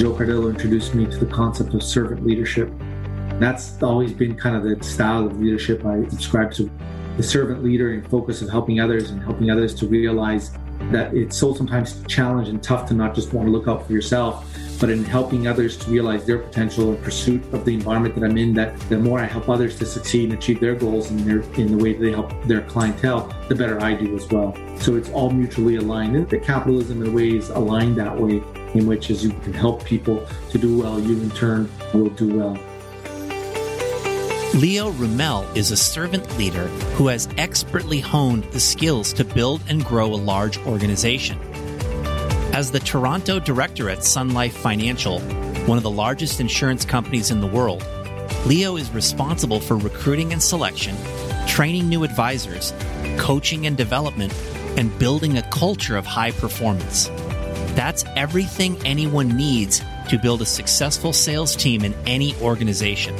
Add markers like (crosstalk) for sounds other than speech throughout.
Joe Cardillo introduced me to the concept of servant leadership. That's always been kind of the style of leadership I subscribe to. The servant leader and focus of helping others and helping others to realize that it's so sometimes challenging and tough to not just want to look out for yourself, but in helping others to realize their potential in pursuit of the environment that I'm in, that the more I help others to succeed and achieve their goals in their in the way that they help their clientele, the better I do as well. So it's all mutually aligned. And the capitalism in a way is aligned that way, in which as you can help people to do well, you in turn will do well. Leo Ramel is a servant leader who has expertly honed the skills to build and grow a large organization. As the Toronto director at Sun Life Financial, one of the largest insurance companies in the world, Leo is responsible for recruiting and selection, training new advisors, coaching and development, and building a culture of high performance. That's everything anyone needs to build a successful sales team in any organization.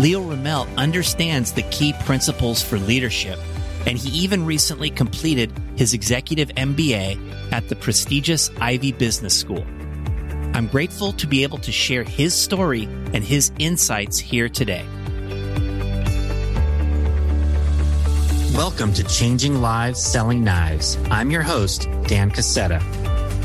Leo Ramel understands the key principles for leadership, and he even recently completed his executive MBA at the prestigious Ivey Business School. I'm grateful to be able to share his story and his insights here today. Welcome to Changing Lives Selling Knives. I'm your host, Dan Cassetta.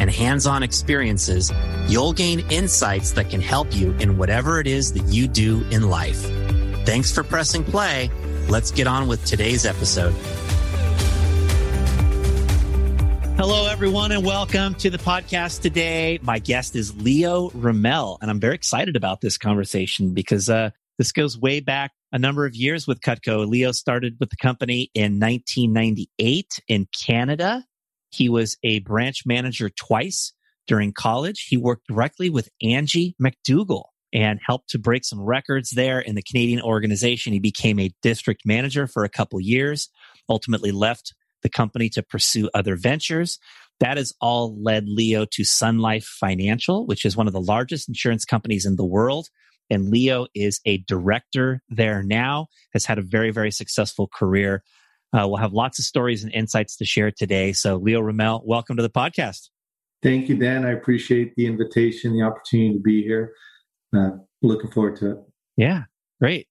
and hands on experiences, you'll gain insights that can help you in whatever it is that you do in life. Thanks for pressing play. Let's get on with today's episode. Hello, everyone, and welcome to the podcast today. My guest is Leo Ramel, and I'm very excited about this conversation because uh, this goes way back a number of years with Cutco. Leo started with the company in 1998 in Canada. He was a branch manager twice during college. He worked directly with Angie McDougall and helped to break some records there in the Canadian organization. He became a district manager for a couple years, ultimately left the company to pursue other ventures. That has all led Leo to Sun Life Financial, which is one of the largest insurance companies in the world. And Leo is a director there now, has had a very, very successful career. Uh, we'll have lots of stories and insights to share today. So, Leo Ramel, welcome to the podcast. Thank you, Dan. I appreciate the invitation, the opportunity to be here. Uh, looking forward to it. Yeah, great.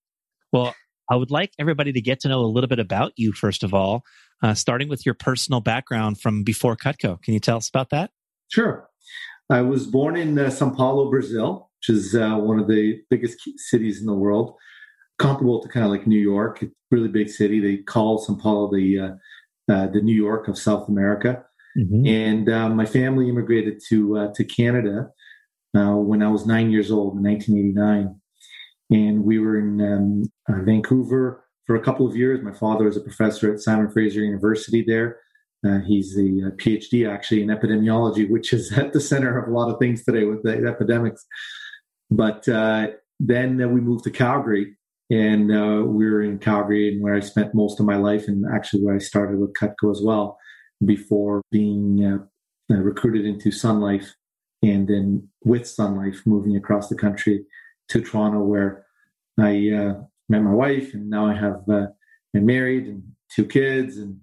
Well, I would like everybody to get to know a little bit about you, first of all uh, starting with your personal background from before Cutco. Can you tell us about that? Sure. I was born in uh, Sao Paulo, Brazil, which is uh, one of the biggest cities in the world, comparable to kind of like New York. It's really big city. They call Sao Paulo the uh, uh, the New York of South America. Mm-hmm. And uh, my family immigrated to to Canada when I was nine years old in 1989, and we were in um, Vancouver for a couple of years. My father is a professor at Simon Fraser University there. Uh, he's a, PhD actually in epidemiology, which is (laughs) at the center of a lot of things today with the epidemics. But uh, then uh, we moved to Calgary, and uh, we were in Calgary, and where I spent most of my life, and actually where I started with Cutco as well, before being uh, uh, recruited into Sun Life, and then with Sun Life moving across the country to Toronto, where I met my wife, and now I have uh, been married and two kids, and,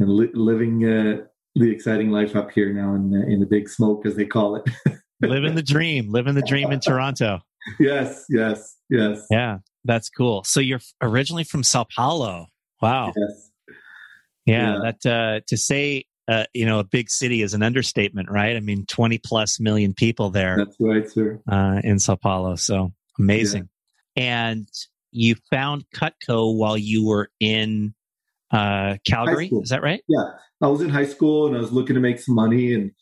and li- living uh, the exciting life up here now in the, in the big smoke, as they call it. (laughs) living the dream, living the dream in Toronto. Yes, yes, yes. Yeah, that's cool. So you're originally from Sao Paulo. Wow. Yes. Yeah, yeah. that uh, to say uh, you know, a big city is an understatement, right? I mean, 20 plus million people there. That's right, sir. Uh, in Sao Paulo. So amazing. Yeah. And you found Cutco while you were in uh, Calgary. Is that right? Yeah, I was in high school and I was looking to make some money, and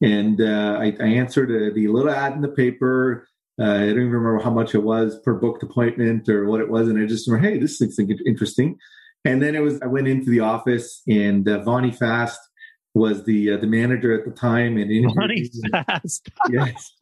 and uh, I, I, answered a, the little ad in the paper. Uh, I don't even remember how much it was per booked appointment or what it was, and I just remember, hey, this looks interesting. And then it was I went into the office, and uh, Vonnie Fast was the uh, the manager at the time, and (laughs) Vonnie (laughs) Fast. yes,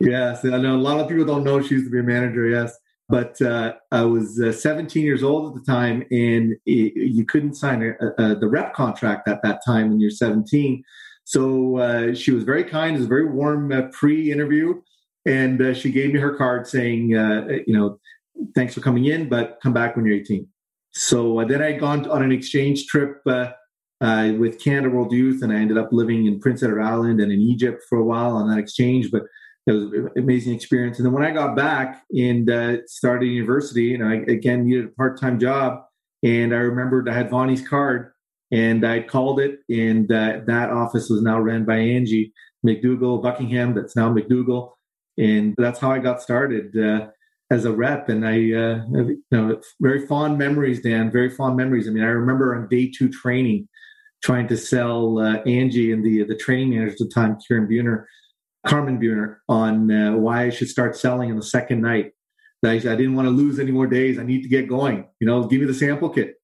yes. And I know a lot of people don't know she used to be a manager. Yes, but uh, I was uh, 17 years old at the time, and it, you couldn't sign a, a, the rep contract at that time when you're 17. So uh, she was very kind. It was a very warm uh, pre-interview, and uh, she gave me her card saying, uh, you know, thanks for coming in, but come back when you're 18. So then I'd gone on an exchange trip with Canada World Youth, and I ended up living in Prince Edward Island and in Egypt for a while on that exchange. But it was an amazing experience. And then when I got back and uh, started university, and I again needed a part time job, and I remembered I had Vonnie's card, and I called it, and uh, that office was now ran by Angie McDougall Buckingham. That's now McDougall, and that's how I got started uh, as a rep. And I, uh, you know, very fond memories, Dan. Very fond memories. I mean, I remember on day two training, trying to sell uh, Angie and the the training manager at the time, Kieran Buhner Carmen Buhner on uh, why I should start selling on the second night. I, I didn't want to lose any more days. I need to get going. You know, give me the sample kit,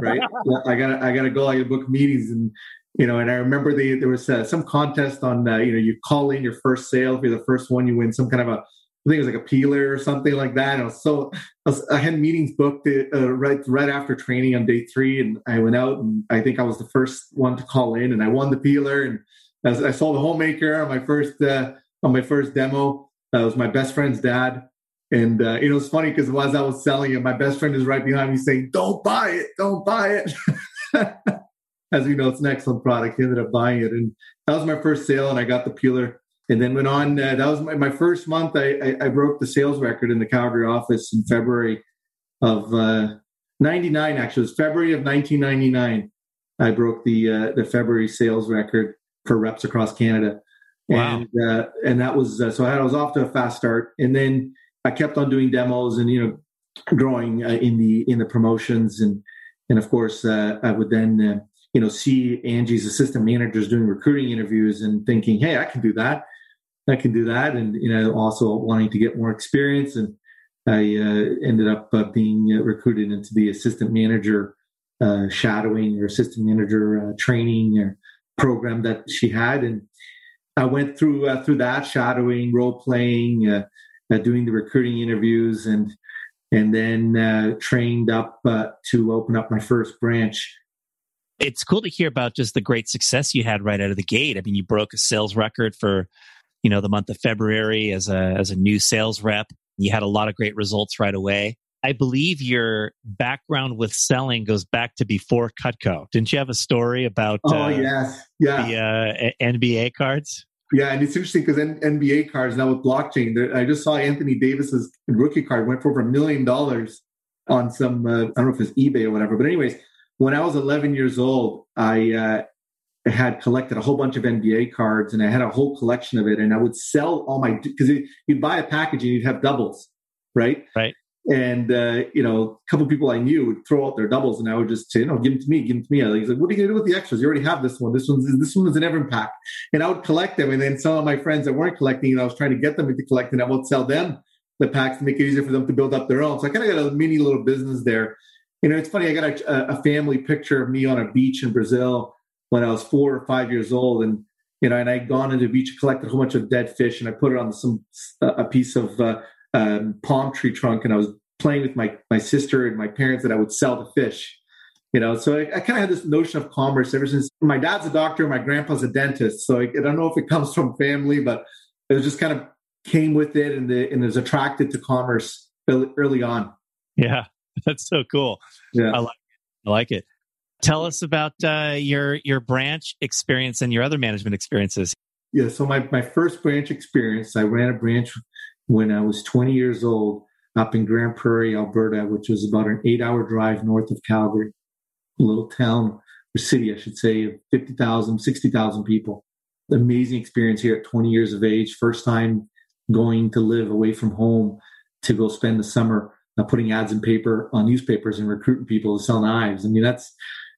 right? (laughs) I got I got to go. I got to book meetings and you know. And I remember there was uh, some contest on uh, you know you call in your first sale. If you're the first one, you win some kind of a I think it was like a peeler or something like that. And I was so I, was, I had meetings booked uh, right right after training on day three, and I went out and I think I was the first one to call in, and I won the peeler and as I sold the homemaker on my first uh, on my first demo. That was my best friend's dad, and uh, you know it's funny because as I was selling it, my best friend is right behind me saying, "Don't buy it, don't buy it." (laughs) as you know, it's an excellent product. He ended up buying it, and that was my first sale, and I got the peeler. And then went on. Uh, that was my, my first month. I, I, I, broke the sales record in the Calgary office in February of '99. Uh, actually, it was February of 1999. I broke the uh, the February sales record for reps across Canada. Wow. And uh, and that was uh, so I was off to a fast start, and then I kept on doing demos and you know growing uh, in the in the promotions and and of course uh, I would then uh, you know see Angie's assistant managers doing recruiting interviews and thinking, hey, I can do that, I can do that, and you know also wanting to get more experience. And I uh, ended up being recruited into the assistant manager shadowing or assistant manager training or program that she had, and I went through uh, through that shadowing, role playing, uh, uh, doing the recruiting interviews, and and then uh, trained up uh, to open up my first branch. It's cool to hear about just the great success you had right out of the gate. I mean, you broke a sales record for you know the month of February as a as a new sales rep. You had a lot of great results right away. I believe your background with selling goes back to before Cutco. Didn't you have a story about? Oh uh, yes, yeah, the uh, NBA cards. Yeah, and it's interesting because NBA cards now with blockchain. I just saw Anthony Davis's rookie card went for over a million dollars on some. Uh, I don't know if it's eBay or whatever. But anyways, when I was 11 years old, I uh, had collected a whole bunch of NBA cards, and I had a whole collection of it. And I would sell all my because you'd buy a package and you'd have doubles, right? Right. And uh, you know, a couple people I knew would throw out their doubles, and I would just say, "You know, give them to me, give them to me." He's like, "What are you gonna do with the extras? You already have this one. This one's this one is an Evan pack." And I would collect them, and then some of my friends that weren't collecting, and I was trying to get them into collecting, I would sell them the packs to make it easier for them to build up their own. So I kind of got a mini little business there. You know, it's funny. I got a, a family picture of me on a beach in Brazil when I was four or five years old, and you know, and I'd gone into the beach, collected a whole bunch of dead fish, and I put it on some a piece of uh, um, palm tree trunk, and I was playing with my my sister and my parents that I would sell the fish. You know, so I, I kind of had this notion of commerce ever since my dad's a doctor, my grandpa's a dentist. So I, I don't know if it comes from family, but it just kind of came with it and, the, and is attracted to commerce early on. Yeah, (laughs) that's so cool. Yeah, I like it. I like it. Tell us about uh, your your branch experience and your other management experiences. Yeah, so my my first branch experience, I ran a branch when I was 20 years old up in Grande Prairie, Alberta, which was about an eight hour drive north of Calgary, a little town or city, I should say, of 50,000, 60,000 people. Amazing experience here at 20 years of age. First time going to live away from home to go spend the summer uh, putting ads in paper on newspapers and recruiting people to sell knives. I mean, that's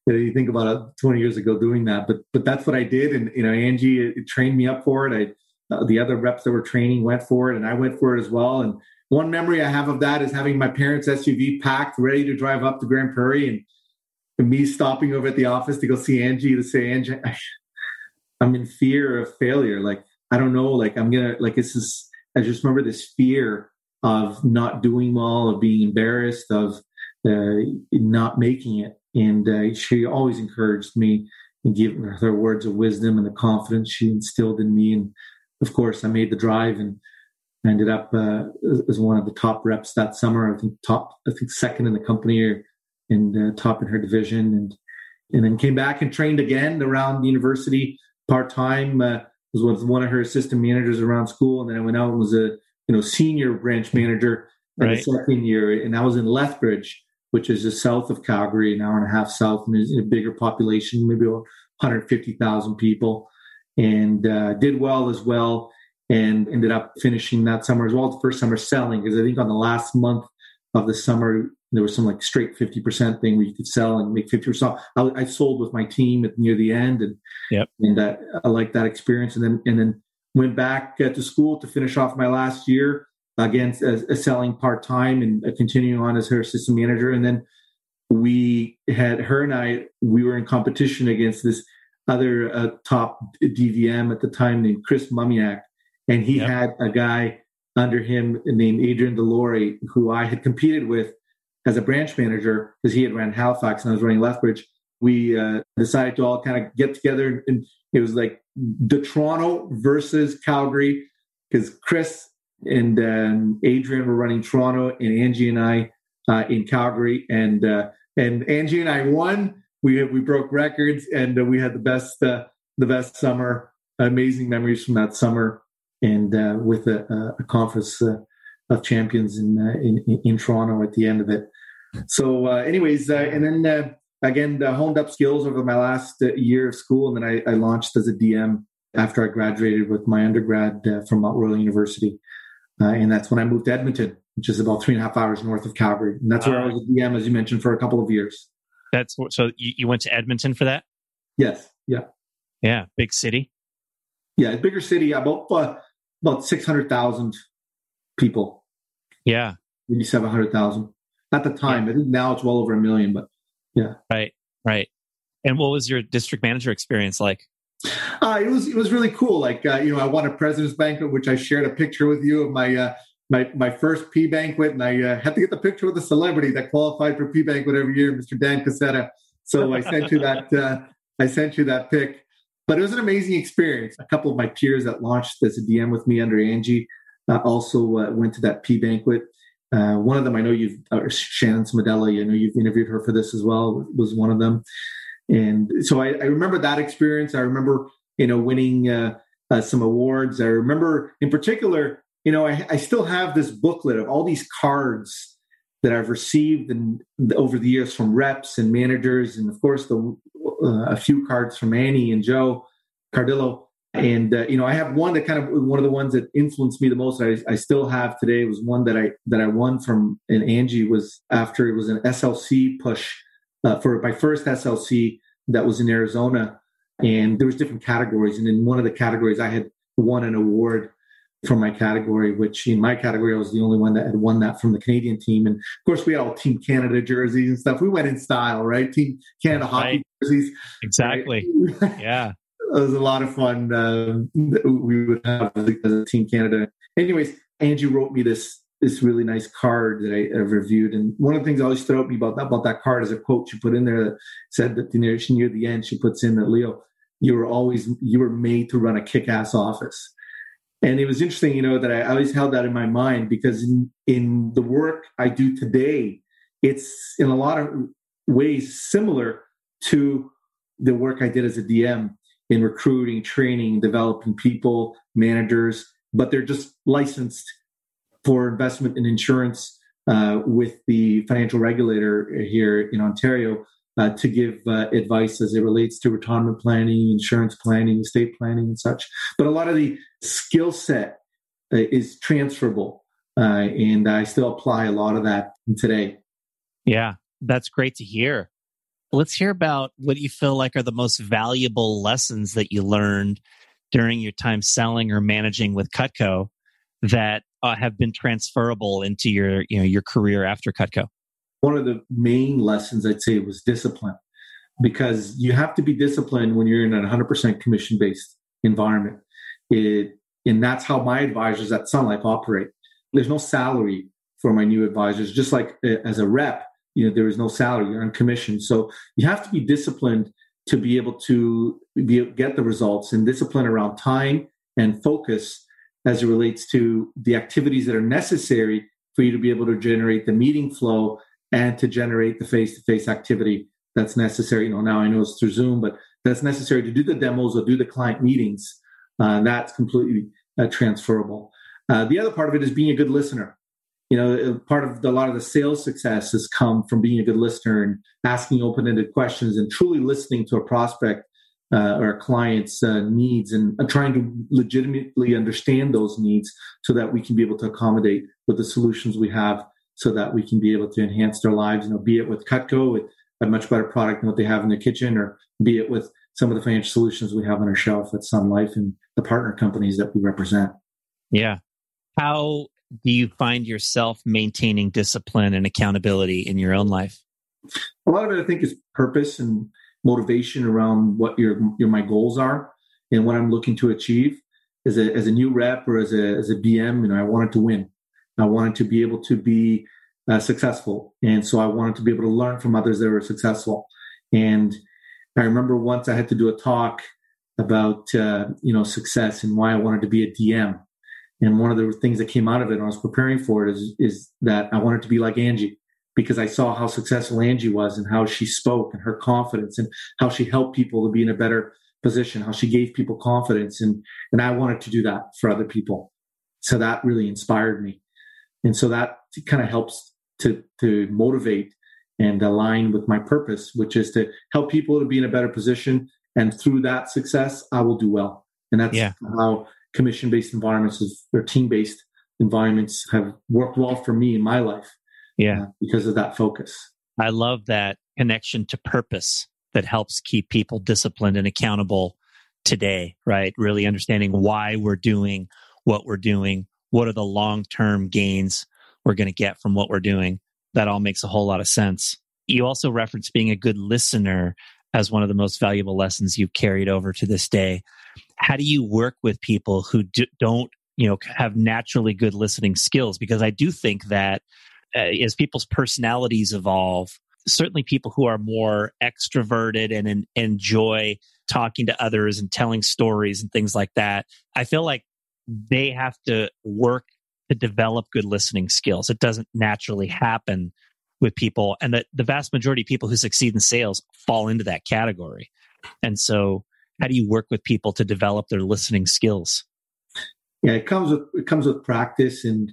you, know, you think about it 20 years ago doing that, but but that's what I did. And you know, Angie it trained me up for it. I uh, the other reps that were training went for it, and I went for it as well. And one memory I have of that is having my parents' SUV packed, ready to drive up to Grande Prairie, and, and me stopping over at the office to go see Angie to say, Angie, I, (laughs) I'm in fear of failure. Like I don't know, like I'm gonna like this is. I just remember this fear of not doing well, of being embarrassed, of uh, not making it. And uh, she always encouraged me and gave her words of wisdom and the confidence she instilled in me. And of course, I made the drive and ended up uh, as one of the top reps that summer. I think top, I think second in the company and uh, top in her division. And and then came back and trained again around the university part time. Uh, was with one of her assistant managers around school, and then I went out and was a you know senior branch manager in right. the second year, and I was in Lethbridge, which is just south of Calgary, an hour and a half south, and is a bigger population, maybe 150,000 people, and uh, did well as well, and ended up finishing that summer as well. The first summer selling because I think on the last month of the summer there was some like straight 50% thing where you could sell and make 50%. I, I sold with my team at near the end and, yep. and uh, I liked that experience. And then, and then went back uh, to school to finish off my last year again as, as selling part-time and uh, continuing on as her assistant manager. And then we had her and I, we were in competition against this other uh, top DVM at the time named Chris Mumiak. And he yep. had a guy under him named Adrian Delory who I had competed with as a branch manager because he had ran Halifax and I was running Lethbridge. We uh, decided to all kind of get together, and it was like the Toronto versus Calgary because Chris and um, Adrian were running Toronto, and Angie and I uh, in Calgary, and uh, and Angie and I won. We we broke records, and uh, we had the best uh, the best summer. Amazing memories from that summer, and uh, with a, a conference of champions in, in, in Toronto at the end of it. So, anyways, and then uh, again, honed up skills over my last uh, year of school, and then I, I, launched as a DM after I graduated with my undergrad uh, from Mount Royal University, uh, and that's when I moved to Edmonton, which is about three and a half hours north of Calgary, and that's where I was a DM, as you mentioned, for a couple of years. That's so you, you went to Edmonton for that. Yes. Yeah. Yeah. Big city. Yeah, bigger city. About about six hundred thousand people. Yeah. Maybe seven hundred thousand at the time. Yeah. I think now it's well over a million, but yeah. Right, right. And what was your district manager experience like? Uh, it was it was really cool. Like uh, you know, I won a president's banquet, which I shared a picture with you of my uh, my my first P banquet, and I uh, had to get the picture with the celebrity that qualified for P banquet every year, Mr. Dan Cassetta. So I sent you that uh, I sent you that pic. But it was an amazing experience. A couple of my peers that launched as a DM with me under Angie uh, also went to that P banquet. Uh, one of them, I know you've, uh, Shannon Smedella, I know you've interviewed her for this as well, was one of them. And so I, I remember that experience. I remember, you know, winning uh, uh, some awards. I remember in particular, you know, I, I, still have this booklet of all these cards that I've received and over the years from reps and managers, and of course the uh, a few cards from Annie and Joe Cardillo. And uh, you know, I have one that kind of one of the ones that influenced me the most. I, I still have today was one that I that I won from and Angie was after it was an SLC push uh, for my first SLC that was in Arizona, and there was different categories. And in one of the categories, I had won an award from my category, which in my category I was the only one that had won that from the Canadian team. And of course, we had all Team Canada jerseys and stuff. We went in style, right? Team Canada hockey right. jerseys. Exactly. Right? (laughs) yeah was a lot of fun. Uh, we would have as a Team Canada. Anyways, Angie wrote me this this really nice card that I, reviewed, and one of the things I always throw me about that about that card is a quote she put in there that said that near, near the end she puts in that Leo, you were always you were made to run a kick-ass office. And it was interesting, you know, that I always held that in my mind because in, in the work I do today, it's in a lot of ways similar to the work I did as a DM in recruiting, training, developing people, managers, but they're just licensed for investment in insurance uh, with the financial regulator here in Ontario uh, to give uh, advice as it relates to retirement planning, insurance planning, estate planning, and such. But a lot of the skill set uh, is transferable. uh, and I still apply a lot of that today. Yeah, that's great to hear. Let's hear about what you feel like are the most valuable lessons that you learned during your time selling or managing with Cutco that uh, have been transferable into your you know your career after Cutco. One of the main lessons I'd say was discipline, because you have to be disciplined when you're in a 100% commission based environment. It, and that's how my advisors at Sun Life operate. There's no salary for my new advisors, just like uh, as a rep, you know, there is no salary, you're on commission. So you have to be disciplined to be able to be, get the results and discipline around time and focus as it relates to the activities that are necessary for you to be able to generate the meeting flow and to generate the face-to-face activity that's necessary. You know, now I know it's through Zoom, but that's necessary to do the demos or do the client meetings. Uh, that's completely uh, transferable. Uh, the other part of it is being a good listener. You know, uh, part of the, a lot of the sales success has come from being a good listener and asking open-ended questions and truly listening to a prospect uh, or a client's uh, needs and trying to legitimately understand those needs so that we can be able to accommodate with the solutions we have so that we can be able to enhance their lives, you know, be it with Cutco with a much better product than what they have in their kitchen, or be it with some of the financial solutions we have on our shelf at Sun Life and the partner companies that we represent. Yeah. How do you find yourself maintaining discipline and accountability in your own life? A lot of it, I think, is purpose and motivation around what your your my goals are and what I'm looking to achieve. As a as a new rep or as a as a BM, you know, I wanted to win. I wanted to be able to be uh, successful, and so I wanted to be able to learn from others that were successful. And I remember once I had to do a talk about uh, you know success and why I wanted to be a DM. And one of the things that came out of it, and I was preparing for it, is is that I wanted to be like Angie because I saw how successful Angie was and how she spoke and her confidence and how she helped people to be in a better position, how she gave people confidence. And, and I wanted to do that for other people. So that really inspired me. And so that kind of helps to, to motivate and align with my purpose, which is to help people to be in a better position. And through that success, I will do well. And that's yeah. how commission based environments or team based environments have worked well for me in my life yeah. Uh, because of that focus. I love that connection to purpose that helps keep people disciplined and accountable today, right? Really understanding why we're doing what we're doing. What are the long term gains we're going to get from what we're doing? That all makes a whole lot of sense. You also referenced being a good listener as one of the most valuable lessons you've carried over to this day. How do you work with people who do, don't, you know, have naturally good listening skills? Because I do think that uh, as people's personalities evolve, certainly people who are more extroverted and, and enjoy talking to others and telling stories and things like that, I feel like they have to work to develop good listening skills. It doesn't naturally happen with people. And the, the vast majority of people who succeed in sales fall into that category. And so, how do you work with people to develop their listening skills? Yeah, it comes with it comes with practice and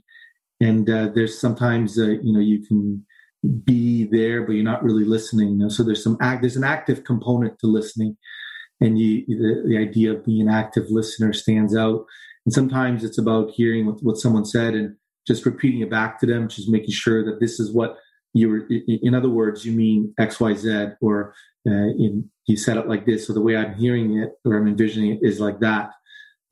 and uh, there's sometimes uh, you know you can be there but you're not really listening so there's some act there's an active component to listening and you the, the, idea of being an active listener stands out and sometimes it's about hearing what, what someone said and just repeating it back to them just making sure that this is what you were in other words you mean xyz or uh, in, you set it like this so the way i'm hearing it or i'm envisioning it is like that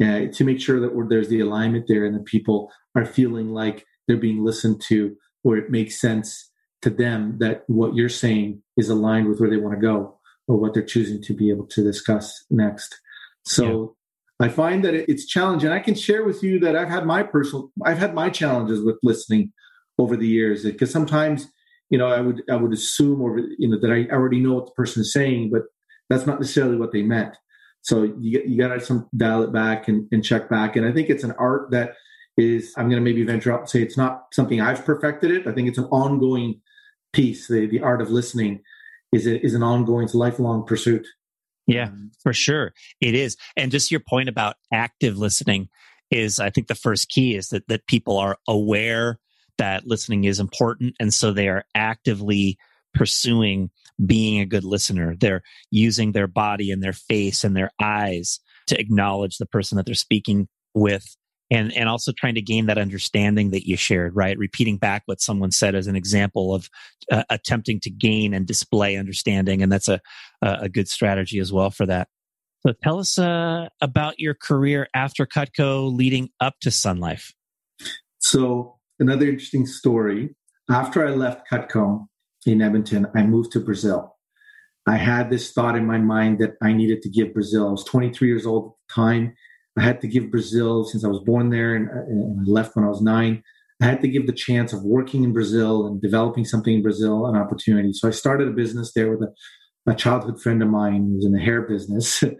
uh, to make sure that there's the alignment there and that people are feeling like they're being listened to or it makes sense to them that what you're saying is aligned with where they want to go or what they're choosing to be able to discuss next. So yeah. I find that it's challenging. I can share with you that I've had my personal, I've had my challenges with listening over the years because sometimes, you know, I would, I would assume or, you know, that I already know what the person is saying, but that's not necessarily what they meant. So you, you got to some dial it back and, and check back. And I think it's an art that is I'm going to maybe venture out and say it's not something I've perfected it. I think it's an ongoing piece. The the art of listening is a, is an ongoing, lifelong pursuit. Yeah, for sure, it is. And just your point about active listening is, I think, the first key is that that people are aware that listening is important, and so they are actively pursuing being a good listener. They're using their body and their face and their eyes to acknowledge the person that they're speaking with and and also trying to gain that understanding that you shared right? Repeating back what someone said as an example of uh, attempting to gain and display understanding. And that's a a good strategy as well for that. So tell us uh, about your career after cutco leading up to sun life. So another interesting story after i left cutco in edmonton i moved to brazil i had this thought in my mind that i needed to give brazil i was 23 years old at the time I had to give Brazil since I was born there and, and, left when I was nine. I had to give the chance of working in Brazil and developing something in Brazil an opportunity. So I started a business there with a, a childhood friend of mine who's in the hair business. (laughs)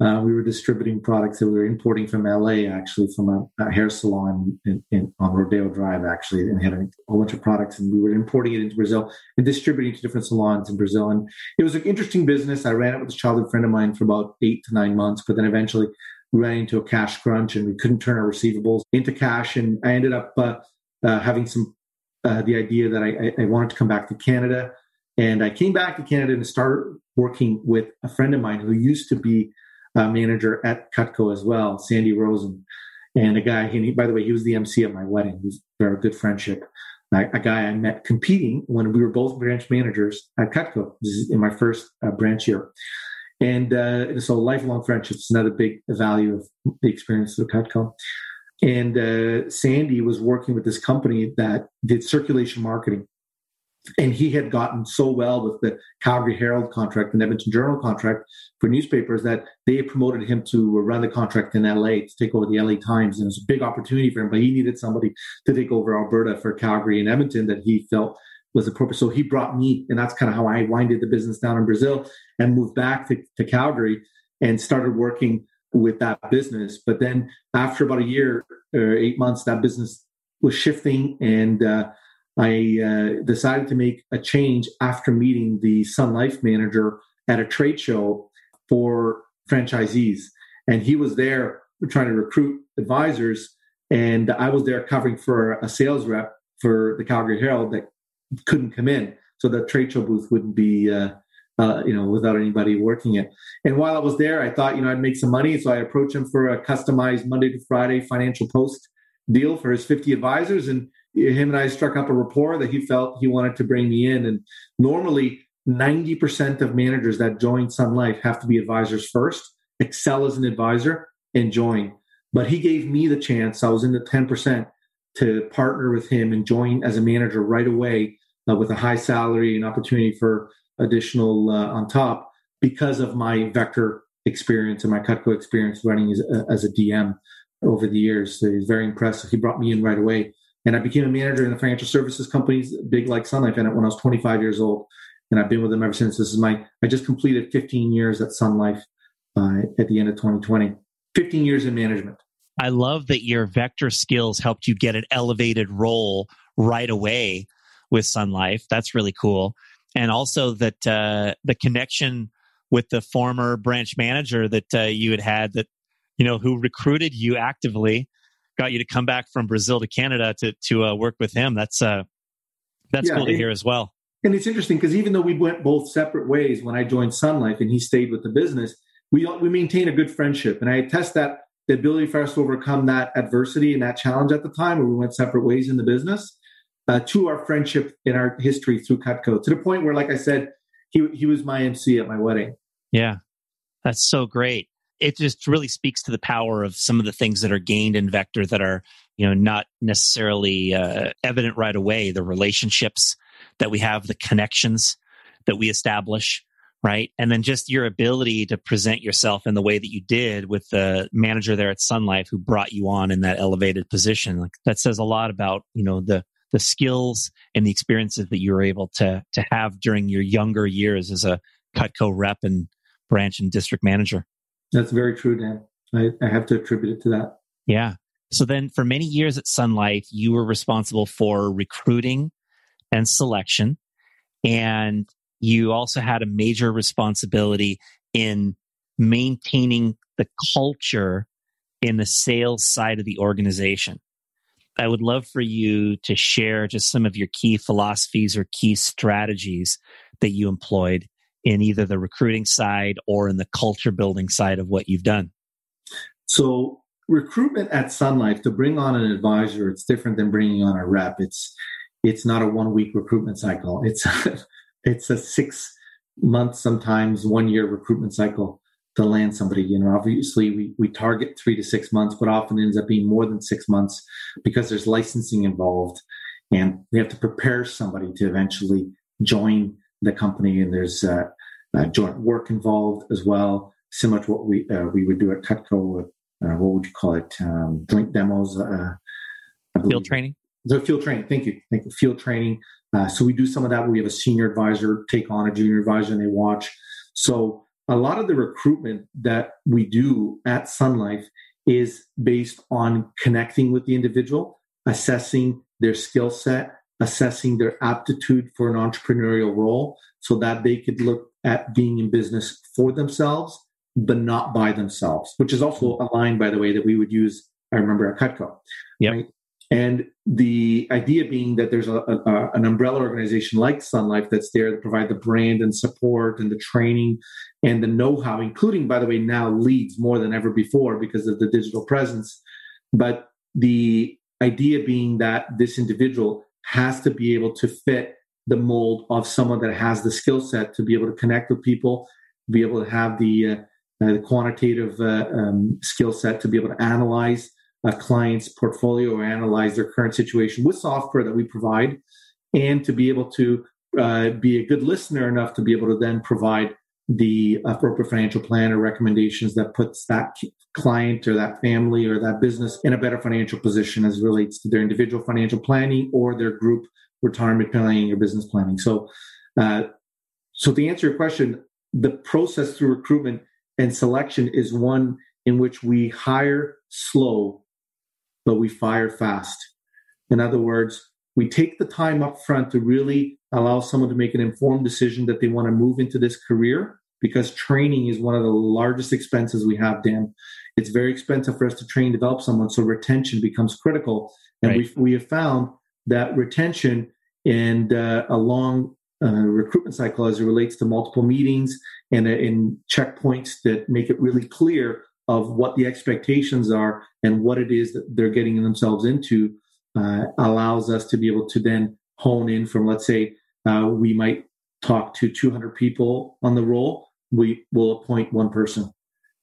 uh, we were distributing products that we were importing from LA, actually, from a, a hair salon in, in, on Rodeo Drive, actually, and had a whole bunch of products. And we were importing it into Brazil and distributing to different salons in Brazil. And it was an interesting business. I ran it with a childhood friend of mine for about eight to nine months, but then eventually we ran into a cash crunch and we couldn't turn our receivables into cash. And I ended up uh, uh, having some uh, the idea that I, I, wanted to come back to Canada. And I came back to Canada and started working with a friend of mine who used to be a manager at Cutco as well, Sandy Rosen. And a guy, he, by the way, he was the MC at my wedding. He's very good friendship. A, guy I met competing when we were both branch managers at Cutco. This is in my first uh, branch year. And uh, so lifelong friendships, another big value of the experience of Cutco. And uh, Sandy was working with this company that did circulation marketing. And he had gotten so well with the Calgary Herald contract and Edmonton Journal contract for newspapers that they promoted him to run the contract in LA to take over the LA Times. And it was a big opportunity for him, but he needed somebody to take over Alberta for Calgary and Edmonton that he felt was appropriate. So he brought me, and that's kind of how I winded the business down in Brazil and moved back to, to Calgary and started working with that business. But then after about a year or eight months, that business was shifting, and uh, I uh, decided to make a change after meeting the Sun Life manager at a trade show for franchisees, and he was there trying to recruit advisors, and I was there covering for a sales rep for the Calgary Herald that couldn't come in, so the trade show booth wouldn't be. Uh, uh, you know, without anybody working it. And while I was there, I thought, you know, I'd make some money. So I approached him for a customized Monday to Friday financial post deal for his 50 advisors. And him and I struck up a rapport that he felt he wanted to bring me in. And normally, 90% of managers that join Sun Life have to be advisors first, excel as an advisor, and join. But he gave me the chance. I was in the 10% to partner with him and join as a manager right away uh, with a high salary and opportunity for additional uh, on top because of my vector experience and my Cutco experience running as, uh, as a DM over the years. So he's very impressive. He brought me in right away. And I became a manager in the financial services companies, big like Sun Life, and when I was 25 years old. And I've been with them ever since. This is my, I just completed 15 years at Sun Life uh, at the end of 2020. 15 years in management. I love that your vector skills helped you get an elevated role right away with Sun Life. That's really cool and also that uh, the connection with the former branch manager that uh, you had had that you know who recruited you actively got you to come back from brazil to canada to to uh, work with him that's uh that's yeah, cool to hear as well and it's interesting because even though we went both separate ways when i joined sun life and he stayed with the business we we maintain a good friendship and i attest that the ability for us to overcome that adversity and that challenge at the time where we went separate ways in the business uh, to our friendship in our history through Cutco to the point where, like I said, he he was my MC at my wedding. Yeah, that's so great. It just really speaks to the power of some of the things that are gained in Vector that are you know not necessarily uh, evident right away. The relationships that we have, the connections that we establish, right? And then just your ability to present yourself in the way that you did with the manager there at Sun Life who brought you on in that elevated position. Like that says a lot about, you know, the the skills and the experiences that you were able to to have during your younger years as a Cutco rep and branch and district manager. That's very true, Dan. I, I have to attribute it to that. Yeah. So then for many years at Sun Life, you were responsible for recruiting and selection. And you also had a major responsibility in maintaining the culture in the sales side of the organization. I would love for you to share just some of your key philosophies or key strategies that you employed in either the recruiting side or in the culture building side of what you've done. So recruitment at Sun Life to bring on an advisor, it's different than bringing on a rep. It's it's not a one week recruitment cycle. It's a, (laughs) it's a six month, sometimes one year recruitment cycle to land somebody. You know, obviously we, we target three to six months, but often ends up being more than six months because there's licensing involved and we have to prepare somebody to eventually join the company. And there's uh, uh, joint work involved as well, similar to what we uh, we would do at Cutco. With, uh, what would you call it? Um, joint demos. Uh, field training. The field training. Thank you. Thank you. Field training. Uh, so we do some of that. We have a senior advisor take on a junior advisor, and they watch. So a lot of the recruitment that we do at Sun Life is based on connecting with the individual, assessing their skill set, assessing their aptitude for an entrepreneurial role so that they could look at being in business for themselves, but not by themselves, which is also a line, by the way, that we would use, I remember at Cutco. Yep. Right? And the idea being that there's a, a, an umbrella organization like Sun Life that's there to provide the brand and support and the training and the know-how, including, by the way, now leads more than ever before because of the digital presence. But the idea being that this individual has to be able to fit the mold of someone that has the skill set to be able to connect with people, be able to have the, uh, uh, the quantitative uh, um, skill set to be able to analyze a client's portfolio or analyze their current situation with software that we provide, and to be able to uh, be a good listener enough to be able to then provide the appropriate financial plan or recommendations that puts that client or that family or that business in a better financial position as relates to their individual financial planning or their group retirement planning or business planning. So, uh, so to answer your question, the process through recruitment and selection is one in which we hire slow, but we fire fast. In other words, we take the time up front to really allow someone to make an informed decision that they want to move into this career because training is one of the largest expenses we have, Dan. It's very expensive for us to train, develop someone, so retention becomes critical. And right. we we have found that retention and uh, a long uh, recruitment cycle as it relates to multiple meetings and uh, in checkpoints that make it really clear of what the expectations are and what it is that they're getting themselves into uh, allows us to be able to then hone in from let's say uh, we might talk to 200 people on the role we will appoint one person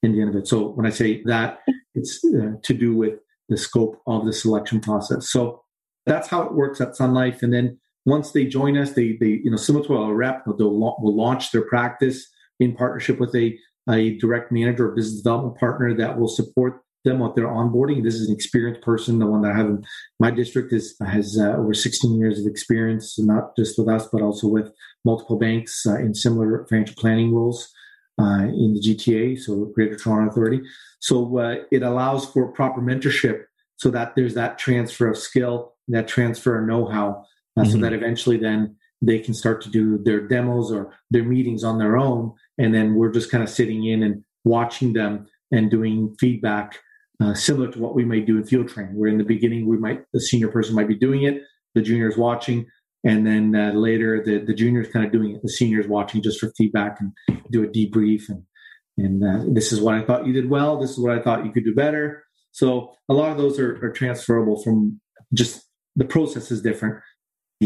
in the end of it. So when i say that it's uh, to do with the scope of the selection process. So that's how it works at sun life. And then once they join us, they they you know similar to a rep, they'll will launch their practice in partnership with a a direct manager or business development partner that will support them with their onboarding. This is an experienced person. The one that I have in my district is has uh, over 16 years of experience, not just with us, but also with multiple banks uh, in similar financial planning roles uh, in the GTA, so Greater Toronto Authority. So uh, it allows for proper mentorship, so that there's that transfer of skill, that transfer of know-how uh, mm-hmm. so that eventually then they can start to do their demos or their meetings on their own. And then we're just kind of sitting in and watching them and doing feedback uh, similar to what we might do in field training. Where in the beginning, we might, the senior person might be doing it, the juniors watching, and then uh, later the, the juniors kind of doing it, the seniors watching just for feedback and do a debrief. And, and uh, this is what I thought you did well. This is what I thought you could do better. So a lot of those are, are transferable from just the process is different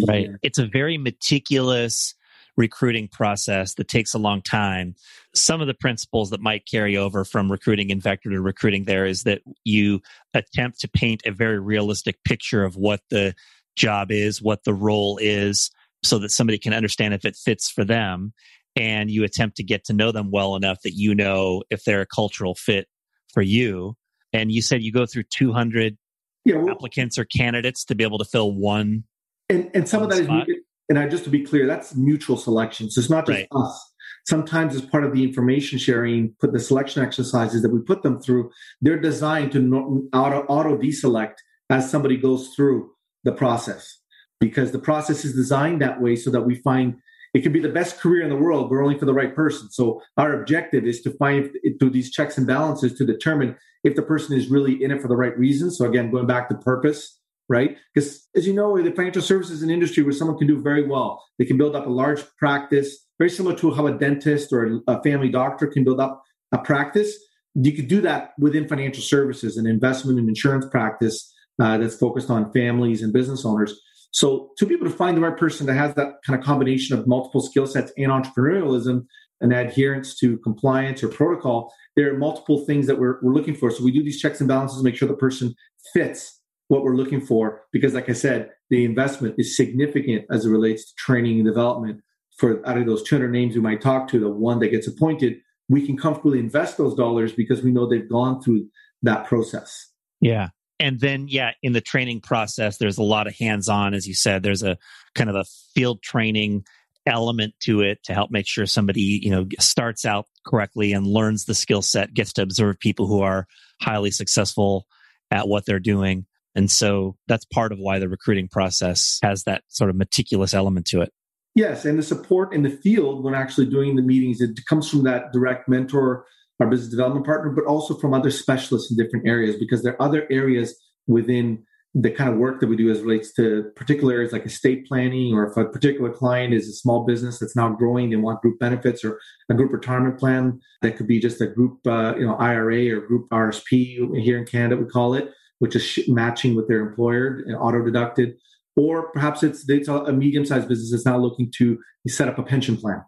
Right. It's a very meticulous recruiting process that takes a long time. Some of the principles that might carry over from recruiting in Vector to recruiting there is that you attempt to paint a very realistic picture of what the job is, what the role is, so that somebody can understand if it fits for them. And you attempt to get to know them well enough that you know if they're a cultural fit for you. And you said you go through 200 yeah, well, applicants or candidates to be able to fill one and and some of that spot. is and I just to be clear, that's mutual selection. So it's not just right. us. Sometimes as part of the information sharing, put the selection exercises that we put them through, they're designed to auto auto deselect as somebody goes through the process because the process is designed that way so that we find it could be the best career in the world, but only for the right person. So our objective is to find through these checks and balances to determine if the person is really in it for the right reasons. So again, going back to purpose, right? Because as you know, the financial services is an industry where someone can do very well. They can build up a large practice, very similar to how a dentist or a family doctor can build up a practice. you could do that within financial services and investment and insurance practice uh, that's focused on families and business owners. So to be able to find the right person that has that kind of combination of multiple skill sets and entrepreneurialism and adherence to compliance or protocol, there are multiple things that we're, we're looking for. So we do these checks and balances to make sure the person fits what we're looking for. Because like I said, the investment is significant as it relates to training and development. For out of those 200 names we might talk to, the one that gets appointed, we can comfortably invest those dollars because we know they've gone through that process. Yeah and then yeah in the training process there's a lot of hands on as you said there's a kind of a field training element to it to help make sure somebody you know starts out correctly and learns the skill set gets to observe people who are highly successful at what they're doing and so that's part of why the recruiting process has that sort of meticulous element to it. Yes and the support in the field when actually doing the meetings it comes from that direct mentor our business development partner, but also from other specialists in different areas because there are other areas within the kind of work that we do as relates to particular areas like estate planning, or if a particular client is a small business that's now growing, they want group benefits or a group retirement plan that could be just a group, uh, you know, IRA or group RSP here in Canada we call it, which is sh- matching with their employer uh, and auto deducted, or perhaps it's it's a medium sized business that's now looking to set up a pension plan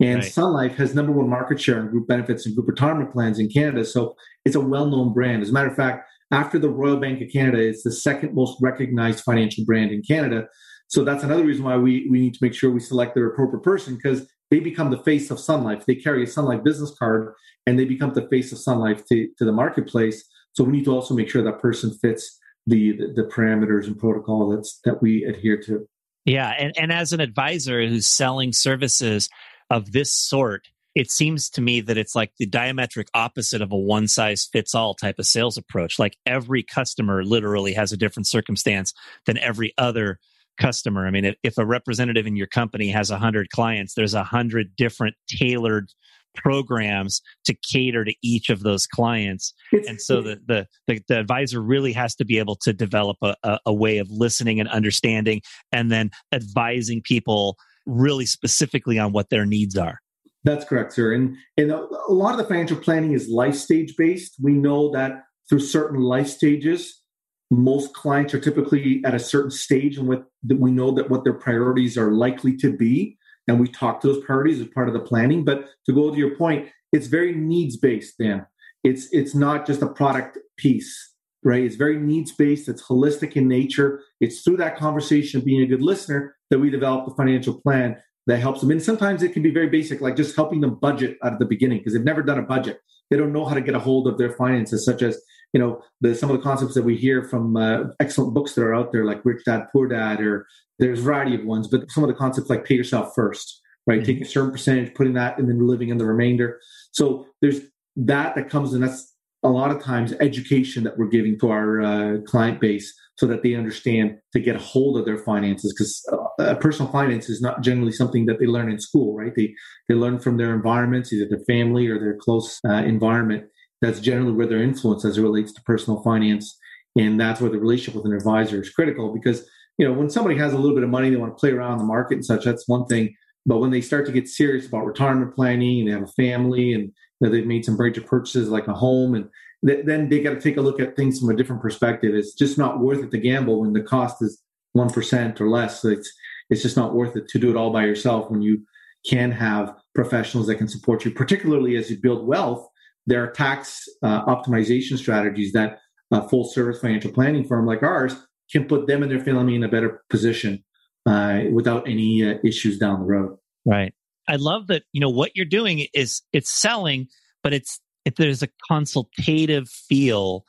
and right. Sun Life has number one market share in group benefits and group retirement plans in Canada. So it's a well known brand. As a matter of fact, after the Royal Bank of Canada, it's the second most recognized financial brand in Canada. So that's another reason why we, we need to make sure we select the appropriate person because they become the face of Sun Life. They carry a Sun Life business card and they become the face of Sun Life to, to the marketplace. So we need to also make sure that person fits the, the, the parameters and protocol that's that we adhere to. Yeah, and, and as an advisor who's selling services, of this sort, it seems to me that it's like the diametric opposite of a one size fits all type of sales approach. Like every customer literally has a different circumstance than every other customer. I mean, if, if a representative in your company has a hundred clients, there's a hundred different tailored programs to cater to each of those clients. and so the, the, the, the, advisor really has to be able to develop a, a, a way of listening and understanding and then advising people really specifically on what their needs are. That's correct, sir. And, and a, a lot of the financial planning is life stage based. We know that through certain life stages, most clients are typically at a certain stage and what we know that what their priorities are likely to be. And we talk to those priorities as part of the planning. But to go to your point, it's very needs based, Dan. It's it's not just a product piece right? It's very needs based, it's holistic in nature. It's through that conversation, being a good listener, that we develop the financial plan that helps them. And sometimes it can be very basic, like just helping them budget at the beginning because they've never done a budget. They don't know how to get a hold of their finances, such as you know the, some of the concepts that we hear from uh, excellent books that are out there, like Rich Dad Poor Dad, or there's a variety of ones. But some of the concepts like pay yourself first, right? Mm-hmm. Take a certain percentage, putting that, and then living in the remainder. So there's that that comes, and that's a lot of times education that we're giving to our uh, client base so that they understand to get a hold of their finances because uh, personal finance is not generally something that they learn in school right they they learn from their environments either their family or their close uh, environment that's generally where their influence as it relates to personal finance and that's where the relationship with an advisor is critical because you know when somebody has a little bit of money they want to play around the market and such that's one thing but when they start to get serious about retirement planning and they have a family and you know, they've made some major purchases like a home and th- then they got to take a look at things from a different perspective. It's just not worth it to gamble when the cost is 1% or less. So it's, it's just not worth it to do it all by yourself when you can have professionals that can support you, particularly as you build wealth. There are tax uh, optimization strategies that a full service financial planning firm like ours can put them and their family in a better position uh, without any uh, issues down the road. Right. I love that, you know, what you're doing is it's selling, but it's, if there's a consultative feel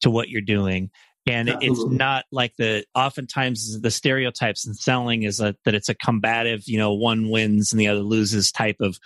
to what you're doing. And Absolutely. it's not like the oftentimes the stereotypes in selling is a, that it's a combative, you know, one wins and the other loses type of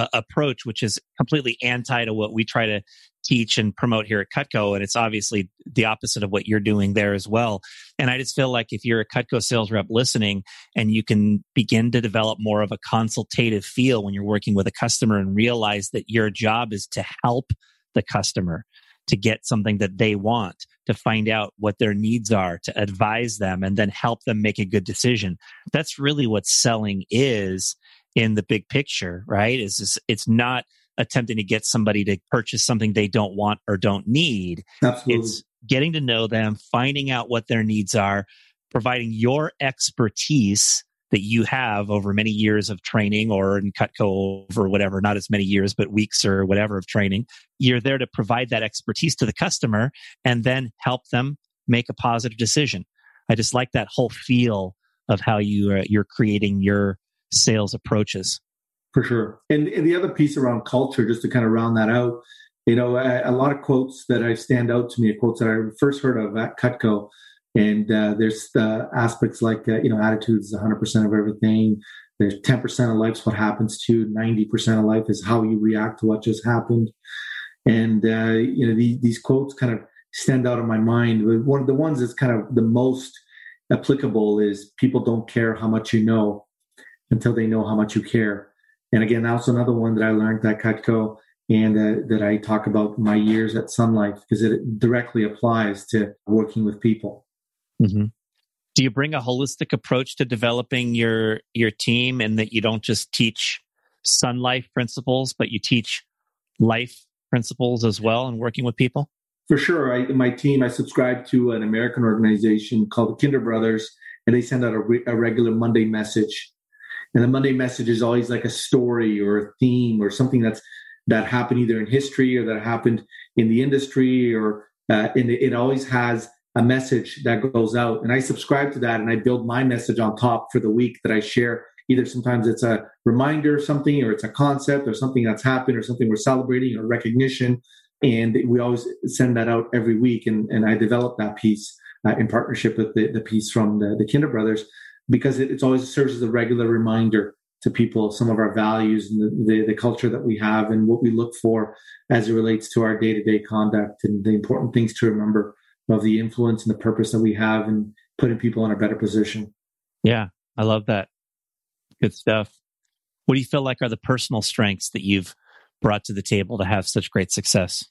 uh, approach, which is completely anti to what we try to teach and promote here at Cutco. And it's obviously the opposite of what you're doing there as well. And I just feel like if you're a Cutco sales rep listening and you can begin to develop more of a consultative feel when you're working with a customer and realize that your job is to help the customer to get something that they want, to find out what their needs are, to advise them, and then help them make a good decision. That's really what selling is in the big picture, right? Is it's not attempting to get somebody to purchase something they don't want or don't need. Absolutely. It's getting to know them, finding out what their needs are, providing your expertise that you have over many years of training or in Cutco over whatever, not as many years, but weeks or whatever of training. You're there to provide that expertise to the customer and then help them make a positive decision. I just like that whole feel of how you uh, you're creating your sales approaches. For sure. And, and, the other piece around culture, just to kind of round that out, you know, a, lot of quotes that I stand out to me, quotes that I first heard of at Cutco and uh, there's uh, aspects like, uh, you know, attitude is 100% of everything. There's 10% of life's what happens to, you. 90% of life is how you react to what just happened. And, uh, you know, the, these quotes kind of stand out in my mind. But One of the ones that's kind of the most applicable is people don't care how much you know until they know how much you care. And again, that's another one that I learned at Cutco and uh, that I talk about my years at Sun Life because it directly applies to working with people. Mm-hmm. Do you bring a holistic approach to developing your your team, and that you don't just teach Sun Life principles, but you teach life principles as well, and working with people? For sure, I, my team. I subscribe to an American organization called the Kinder Brothers, and they send out a, re, a regular Monday message. And the Monday message is always like a story or a theme or something that's that happened either in history or that happened in the industry or uh, it, always has a message that goes out. And I subscribe to that and I build my message on top for the week that I share. Either sometimes it's a reminder of something or it's a concept or something that's happened or something we're celebrating or recognition. And we always send that out every week. And, and I develop that piece uh, in partnership with the, the piece from the, the Kinder Brothers because it, it's always serves as a regular reminder to people some of our values and the, the, the, culture that we have and what we look for as it relates to our day-to-day conduct and the important things to remember of the influence and the purpose that we have in putting people in a better position. Yeah, I love that. Good stuff. What do you feel like are the personal strengths that you've brought to the table to have such great success?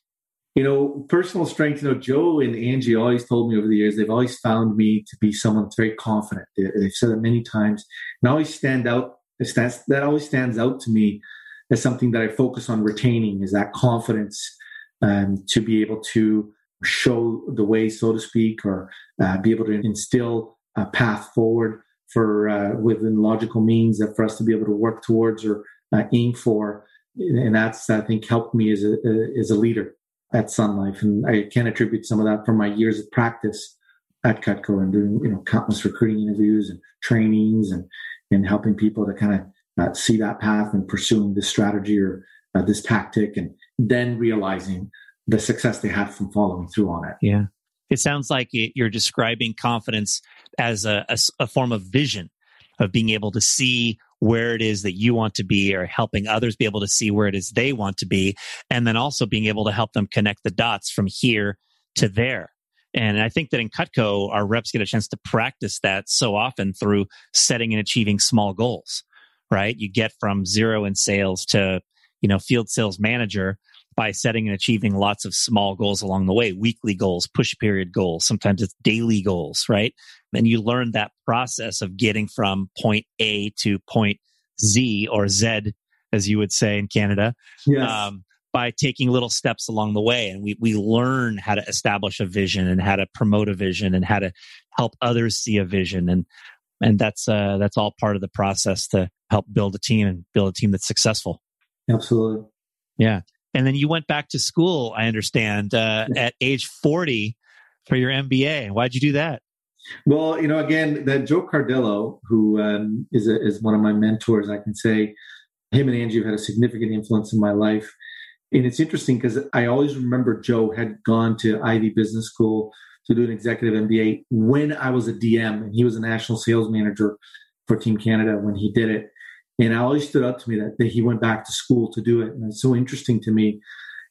You know, personal strength, you know, Joe and Angie always told me over the years, they've always found me to be someone that's very confident. They've said it many times and I always stand out. That always stands out to me as something that I focus on retaining is that confidence um, to be able to show the way, so to speak, or uh, be able to instill a path forward for uh, within logical means that for us to be able to work towards or uh, aim for. And that's, I think, helped me as a, as a leader at Sun Life. And I can attribute some of that from my years of practice at Cutco and doing, you know, countless recruiting interviews and trainings and, and helping people to kind of uh, see that path and pursuing this strategy or uh, this tactic and then realizing the success they have from following through on it. Yeah. It sounds like you're describing confidence as a, a, a form of vision of being able to see where it is that you want to be or helping others be able to see where it is they want to be. And then also being able to help them connect the dots from here to there. And I think that in Cutco, our reps get a chance to practice that so often through setting and achieving small goals, right? You get from zero in sales to, you know, field sales manager by setting and achieving lots of small goals along the way, weekly goals, push period goals, sometimes it's daily goals, right? And you learn that process of getting from point A to point Z or Z, as you would say in Canada. Yes. Um, by taking little steps along the way. And we, we learn how to establish a vision and how to promote a vision and how to help others see a vision. And, and that's, uh, that's all part of the process to help build a team and build a team that's successful. Absolutely. Yeah. And then you went back to school, I understand, uh, at age 40 for your MBA. Why'd you do that? Well, you know, again, that Joe Cardello, who um, is a, is one of my mentors, I can say, him and Angie have had a significant influence in my life. And it's interesting because I always remember Joe had gone to Ivey Business School to do an executive MBA when I was a DM, and he was a national sales manager for Team Canada when he did it. And it always stood out to me that, that he went back to school to do it. And it's so interesting to me.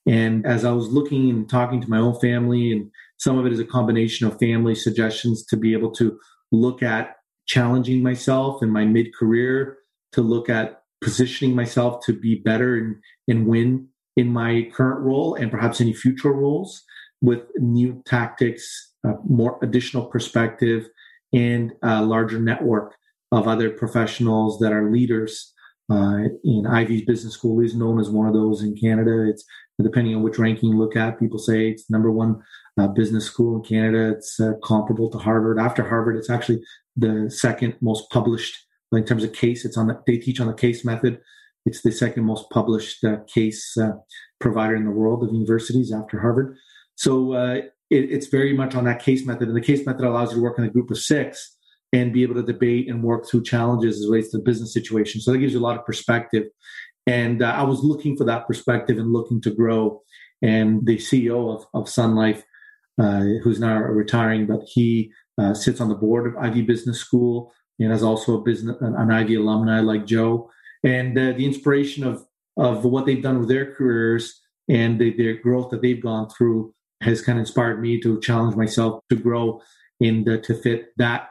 And as I was looking and talking to my own family, and some of it is a combination of family suggestions to be able to look at challenging myself in my mid career, to look at positioning myself to be better and, and win in my current role and perhaps any future roles with new tactics, uh, more additional perspective, and a larger network of other professionals that are leaders Uh, in Ivey Business School is known as one of those in Canada. It's depending on which ranking you look at. People say it's number one uh, business school in Canada. It's uh, comparable to Harvard. After Harvard, it's actually the second most published in terms of case. It's on the, they teach on the case method. It's the second most published uh, case uh, provider in the world of universities after Harvard. So uh, it, it's very much on that case method, and the case method allows you to work in a group of six and be able to debate and work through challenges as relates to the business situation. So that gives you a lot of perspective. And uh, I was looking for that perspective and looking to grow. And the CEO of, of Sun Life, uh, who's now retiring, but he uh, sits on the board of Ivey Business School and is also a business an Ivey alumni like Joe. And uh, the inspiration of of what they've done with their careers and the, their growth that they've gone through has kind of inspired me to challenge myself to grow and to fit that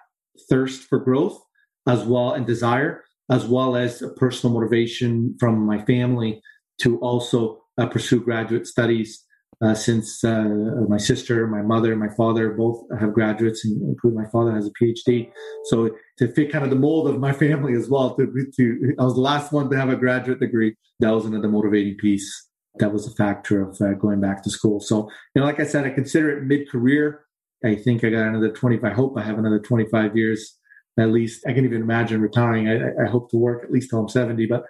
thirst for growth as well and desire as well as a personal motivation from my family to also uh, pursue graduate studies uh, since uh, my sister, my mother, my father both have graduates, and including my father has a PhD. So to fit kind of the mold of my family as well, to, to I was the last one to have a graduate degree. That was another motivating piece. That was a factor of uh, going back to school. So, you know, like I said, I consider it mid-career. I think I got another 25. I hope I have another 25 years at least. I can even imagine retiring. I, I hope to work at least till I'm 70, but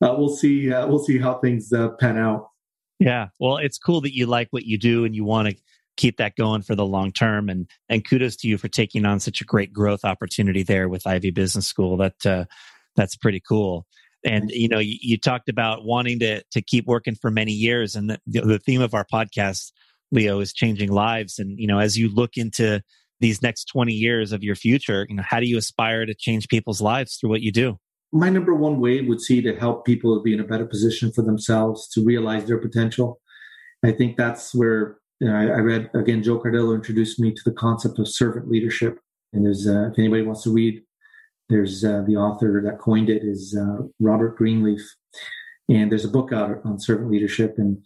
uh, we'll see. Uh, we'll see how things uh, pan out. Yeah. Well, it's cool that you like what you do and you want to keep that going for the long term. And and kudos to you for taking on such a great growth opportunity there with Ivey Business School. That uh, that's pretty cool. And you know, you, you, talked about wanting to to keep working for many years, and the, the theme of our podcast, Leo, is changing lives. And you know, as you look into these next 20 years of your future, you know, how do you aspire to change people's lives through what you do? my number one way would see to help people be in a better position for themselves to realize their potential. I think that's where you know, I, I, read again. Joe Cardillo introduced me to the concept of servant leadership, and there's uh, if anybody wants to read, there's uh, the author that coined it is uh, Robert Greenleaf, and there's a book out on servant leadership, and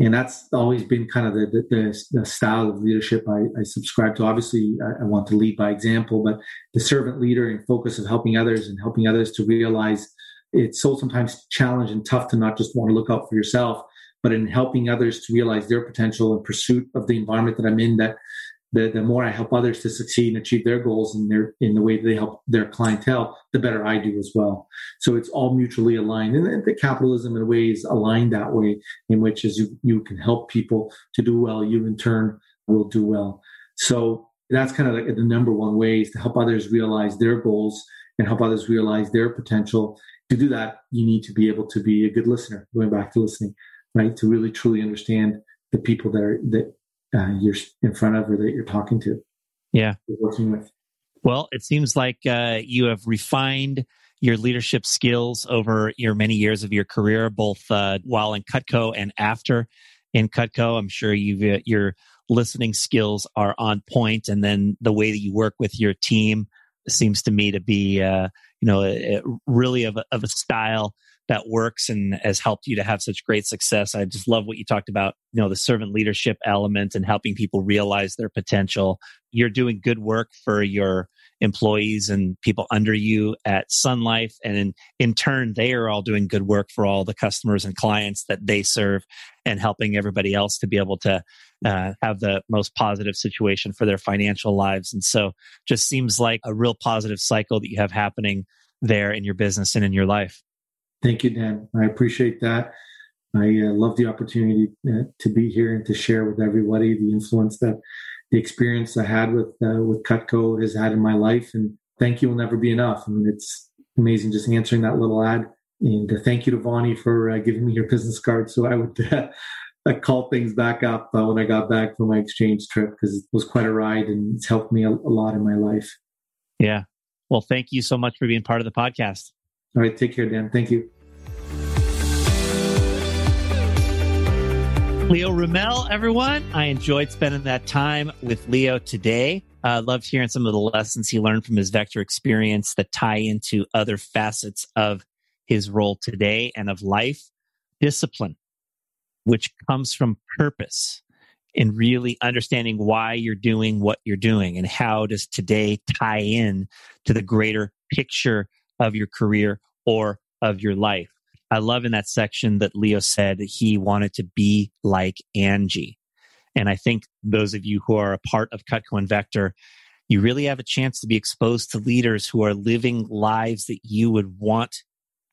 and that's always been kind of the, the, the style of leadership I, I subscribe to. Obviously, I, I, want to lead by example, but the servant leader and focus of helping others and helping others to realize it's so sometimes challenging and tough to not just want to look out for yourself, but in helping others to realize their potential and pursuit of the environment that I'm in that the, the more I help others to succeed and achieve their goals in their in the way that they help their clientele, the better I do as well. So it's all mutually aligned, and the capitalism in a way is aligned that way, in which as you you can help people to do well, you in turn will do well. So that's kind of like the number one way is to help others realize their goals and help others realize their potential. To do that, you need to be able to be a good listener. Going back to listening, right? To really truly understand the people that are that uh, you're in front of or that you're talking to. Yeah. working with. Well, it seems like uh, you have refined your leadership skills over your many years of your career, both uh, while in Cutco and after in Cutco. I'm sure you uh, your listening skills are on point, and then the way that you work with your team seems to me to be, uh, you know, really of a, of a style that works and has helped you to have such great success. I just love what you talked about, you know, the servant leadership element and helping people realize their potential. You're doing good work for your employees and people under you at Sun Life. And in, in turn, they are all doing good work for all the customers and clients that they serve and helping everybody else to be able to uh, have the most positive situation for their financial lives. And so just seems like a real positive cycle that you have happening there in your business and in your life. Thank you, Dan. I appreciate that. I uh, love the opportunity uh, to be here and to share with everybody the influence that the experience I had with uh, with Cutco has had in my life. And thank you will never be enough. I mean, it's amazing just answering that little ad. And uh, thank you to Vonnie for uh, giving me your business card so I would (laughs) uh, call things back up when I got back from my exchange trip because it was quite a ride and it's helped me a, a lot in my life. Yeah. Well, thank you so much for being part of the podcast. All right. Take care, Dan. Thank you. Leo Ramel, everyone. I enjoyed spending that time with Leo today. Uh, loved hearing some of the lessons he learned from his Vector experience that tie into other facets of his role today and of life. Discipline, which comes from purpose and really understanding why you're doing what you're doing and how does today tie in to the greater picture of your career or of your life. I love in that section that Leo said he wanted to be like Angie. And I think those of you who are a part of Cutco and Vector, you really have a chance to be exposed to leaders who are living lives that you would want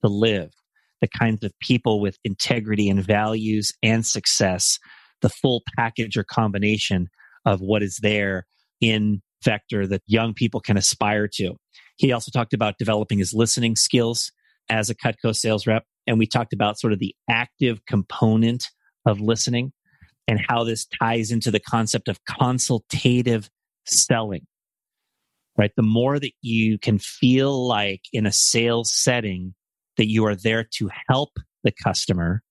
to live, the kinds of people with integrity and values and success, the full package or combination of what is there in Vector that young people can aspire to. He also talked about developing his listening skills as a Cutco sales rep. And we talked about sort of the active component of listening and how this ties into the concept of consultative selling. Right? The more that you can feel like in a sales setting that you are there to help the customer,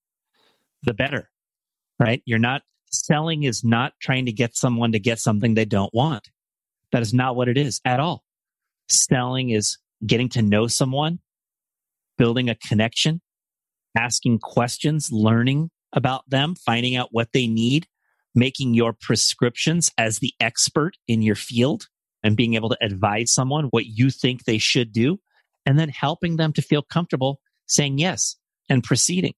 the better. Right? You're not selling is not trying to get someone to get something they don't want. That is not what it is at all. Selling is getting to know someone, building a connection, asking questions, learning about them, finding out what they need, making your prescriptions as the expert in your field and being able to advise someone what you think they should do, and then helping them to feel comfortable saying yes and proceeding.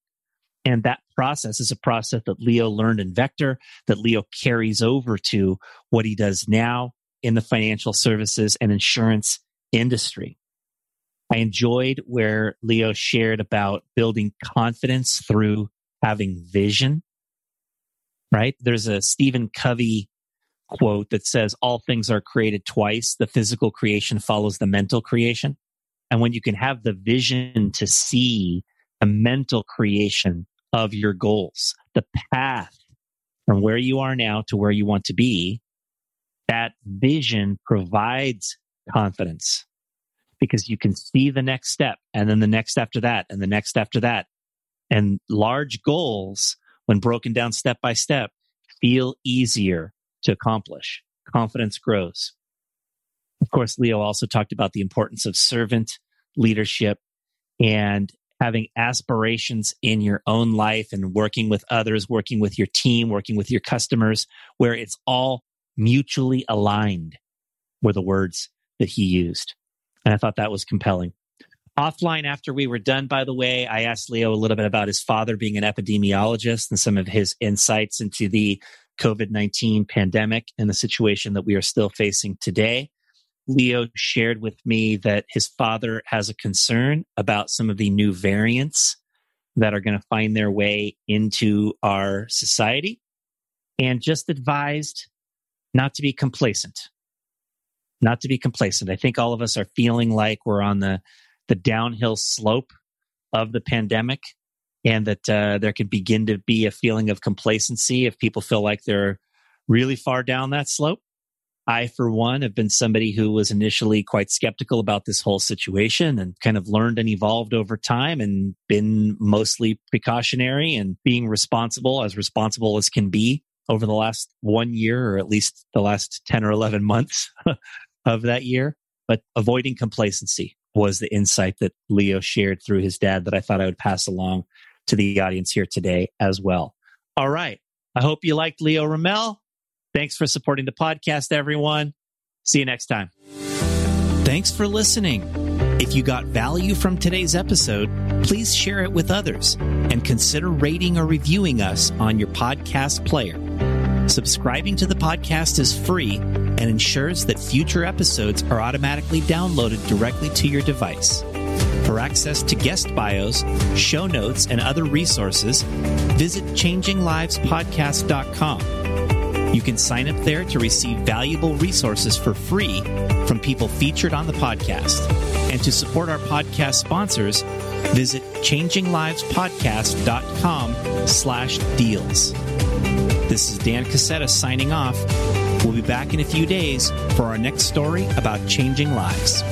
And that process is a process that Leo learned in Vector, that Leo carries over to what he does now in the financial services and insurance industry. I enjoyed where Leo shared about building confidence through having vision, right? There's a Stephen Covey quote that says, All things are created twice. The physical creation follows the mental creation. And when you can have the vision to see the mental creation of your goals, the path from where you are now to where you want to be, that vision provides confidence because you can see the next step and then the next after that and the next after that. And large goals, when broken down step by step, feel easier to accomplish. Confidence grows. Of course, Leo also talked about the importance of servant leadership and having aspirations in your own life and working with others, working with your team, working with your customers, where it's all mutually aligned were the words that he used. And I thought that was compelling. Offline, after we were done, by the way, I asked Leo a little bit about his father being an epidemiologist and some of his insights into the COVID 19 pandemic and the situation that we are still facing today. Leo shared with me that his father has a concern about some of the new variants that are going to find their way into our society and just advised not to be complacent. Not to be complacent. I think all of us are feeling like we're on the, the downhill slope of the pandemic and that uh, there could begin to be a feeling of complacency if people feel like they're really far down that slope. I, for one, have been somebody who was initially quite skeptical about this whole situation and kind of learned and evolved over time and been mostly precautionary and being responsible, as responsible as can be over the last one year or at least the last 10 or 11 months (laughs) of that year. But avoiding complacency was the insight that Leo shared through his dad that I thought I would pass along to the audience here today as well. All right. I hope you liked Leo Ramel. Thanks for supporting the podcast, everyone. See you next time. Thanks for listening. If you got value from today's episode, please share it with others and consider rating or reviewing us on your podcast player. Subscribing to the podcast is free and ensures that future episodes are automatically downloaded directly to your device. For access to guest bios, show notes, and other resources, visit changinglivespodcast.com. You can sign up there to receive valuable resources for free from people featured on the podcast. And to support our podcast sponsors, visit changinglivespodcast.com slash deals. This is Dan Casetta signing off. We'll be back in a few days for our next story about changing lives.